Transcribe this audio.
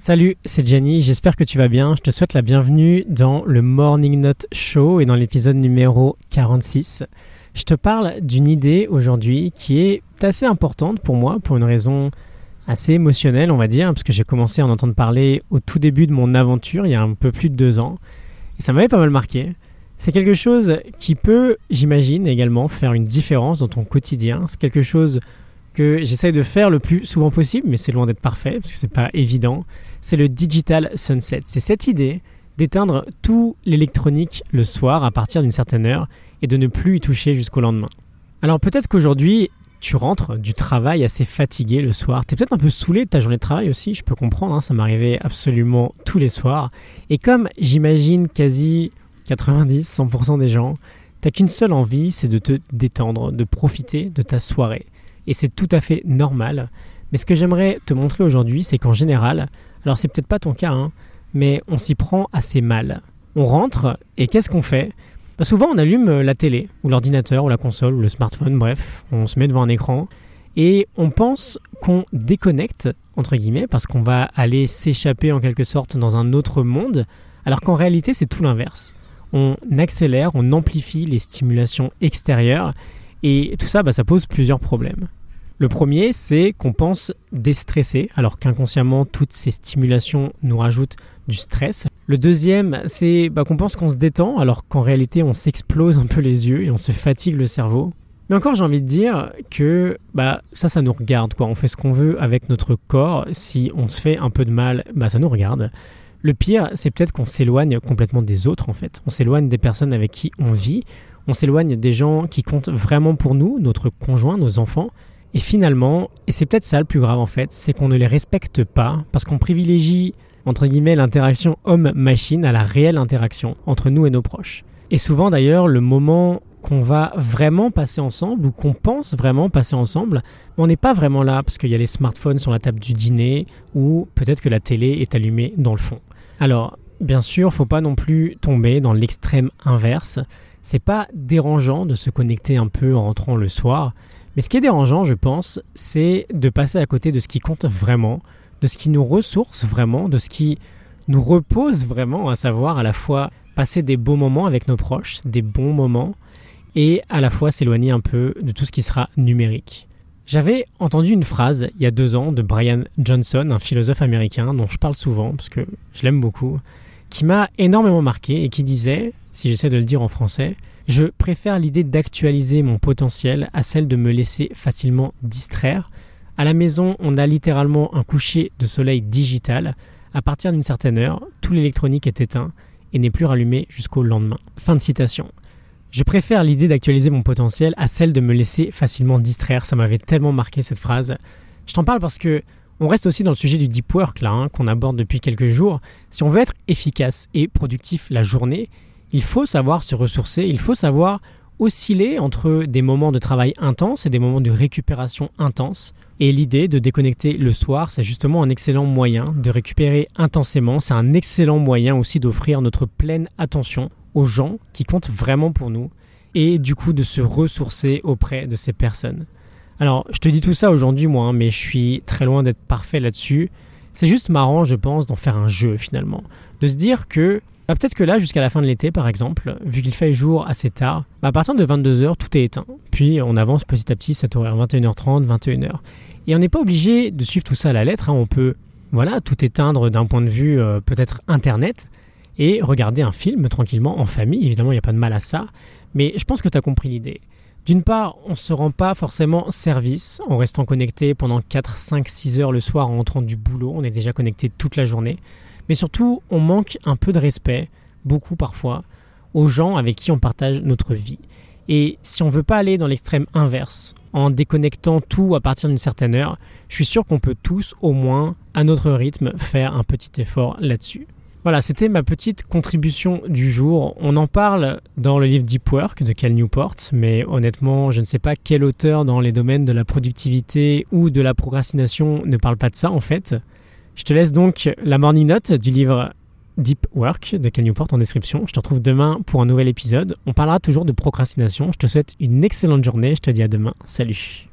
Salut, c'est Jenny, j'espère que tu vas bien. Je te souhaite la bienvenue dans le Morning Note Show et dans l'épisode numéro 46. Je te parle d'une idée aujourd'hui qui est assez importante pour moi pour une raison assez émotionnelle, on va dire, parce que j'ai commencé à en entendre parler au tout début de mon aventure, il y a un peu plus de deux ans, et ça m'avait pas mal marqué. C'est quelque chose qui peut, j'imagine, également faire une différence dans ton quotidien. C'est quelque chose que j'essaye de faire le plus souvent possible, mais c'est loin d'être parfait, parce que c'est pas évident c'est le Digital Sunset. C'est cette idée d'éteindre tout l'électronique le soir à partir d'une certaine heure et de ne plus y toucher jusqu'au lendemain. Alors peut-être qu'aujourd'hui, tu rentres du travail assez fatigué le soir. Tu es peut-être un peu saoulé de ta journée de travail aussi, je peux comprendre, hein, ça m'arrivait absolument tous les soirs. Et comme j'imagine quasi 90-100% des gens, t'as qu'une seule envie, c'est de te détendre, de profiter de ta soirée. Et c'est tout à fait normal. Mais ce que j'aimerais te montrer aujourd'hui, c'est qu'en général, alors c'est peut-être pas ton cas, hein, mais on s'y prend assez mal. On rentre et qu'est-ce qu'on fait? Bah, Souvent on allume euh, la télé ou l'ordinateur ou la console ou le smartphone, bref, on se met devant un écran et on pense qu'on déconnecte, entre guillemets, parce qu'on va aller s'échapper en quelque sorte dans un autre monde, alors qu'en réalité c'est tout l'inverse. On accélère, on amplifie les stimulations extérieures et tout ça, bah, ça pose plusieurs problèmes. Le premier, c'est qu'on pense déstresser, alors qu'inconsciemment, toutes ces stimulations nous rajoutent du stress. Le deuxième, c'est bah, qu'on pense qu'on se détend, alors qu'en réalité, on s'explose un peu les yeux et on se fatigue le cerveau. Mais encore, j'ai envie de dire que bah, ça, ça nous regarde. On fait ce qu'on veut avec notre corps. Si on se fait un peu de mal, bah, ça nous regarde. Le pire, c'est peut-être qu'on s'éloigne complètement des autres, en fait. On s'éloigne des personnes avec qui on vit. On s'éloigne des gens qui comptent vraiment pour nous, notre conjoint, nos enfants. Et finalement, et c'est peut-être ça le plus grave en fait, c'est qu'on ne les respecte pas parce qu'on privilégie entre guillemets l'interaction homme-machine à la réelle interaction entre nous et nos proches. Et souvent d'ailleurs, le moment qu'on va vraiment passer ensemble ou qu'on pense vraiment passer ensemble, on n'est pas vraiment là parce qu'il y a les smartphones sur la table du dîner ou peut-être que la télé est allumée dans le fond. Alors, bien sûr, faut pas non plus tomber dans l'extrême inverse. C'est pas dérangeant de se connecter un peu en rentrant le soir, mais ce qui est dérangeant, je pense, c'est de passer à côté de ce qui compte vraiment, de ce qui nous ressource vraiment, de ce qui nous repose vraiment, à savoir à la fois passer des beaux moments avec nos proches, des bons moments, et à la fois s'éloigner un peu de tout ce qui sera numérique. J'avais entendu une phrase il y a deux ans de Brian Johnson, un philosophe américain dont je parle souvent parce que je l'aime beaucoup, qui m'a énormément marqué et qui disait, si j'essaie de le dire en français, je préfère l'idée d'actualiser mon potentiel à celle de me laisser facilement distraire. À la maison, on a littéralement un coucher de soleil digital. À partir d'une certaine heure, tout l'électronique est éteint et n'est plus rallumé jusqu'au lendemain. Fin de citation. Je préfère l'idée d'actualiser mon potentiel à celle de me laisser facilement distraire. Ça m'avait tellement marqué cette phrase. Je t'en parle parce que on reste aussi dans le sujet du deep work là, hein, qu'on aborde depuis quelques jours. Si on veut être efficace et productif la journée, il faut savoir se ressourcer, il faut savoir osciller entre des moments de travail intense et des moments de récupération intense. Et l'idée de déconnecter le soir, c'est justement un excellent moyen de récupérer intensément. C'est un excellent moyen aussi d'offrir notre pleine attention aux gens qui comptent vraiment pour nous et du coup de se ressourcer auprès de ces personnes. Alors, je te dis tout ça aujourd'hui, moi, hein, mais je suis très loin d'être parfait là-dessus. C'est juste marrant, je pense, d'en faire un jeu finalement. De se dire que bah, peut-être que là, jusqu'à la fin de l'été, par exemple, vu qu'il fait jour assez tard, bah, à partir de 22h, tout est éteint. Puis on avance petit à petit cette horaire, 21h30, 21h. Et on n'est pas obligé de suivre tout ça à la lettre. Hein. On peut, voilà, tout éteindre d'un point de vue euh, peut-être internet et regarder un film tranquillement en famille. Évidemment, il n'y a pas de mal à ça. Mais je pense que tu as compris l'idée. D'une part, on ne se rend pas forcément service en restant connecté pendant 4, 5, 6 heures le soir en rentrant du boulot. On est déjà connecté toute la journée. Mais surtout, on manque un peu de respect, beaucoup parfois, aux gens avec qui on partage notre vie. Et si on veut pas aller dans l'extrême inverse, en déconnectant tout à partir d'une certaine heure, je suis sûr qu'on peut tous, au moins, à notre rythme, faire un petit effort là-dessus. Voilà, c'était ma petite contribution du jour. On en parle dans le livre Deep Work de Cal Newport, mais honnêtement, je ne sais pas quel auteur dans les domaines de la productivité ou de la procrastination ne parle pas de ça en fait. Je te laisse donc la morning note du livre Deep Work de Cal Newport en description. Je te retrouve demain pour un nouvel épisode. On parlera toujours de procrastination. Je te souhaite une excellente journée. Je te dis à demain. Salut.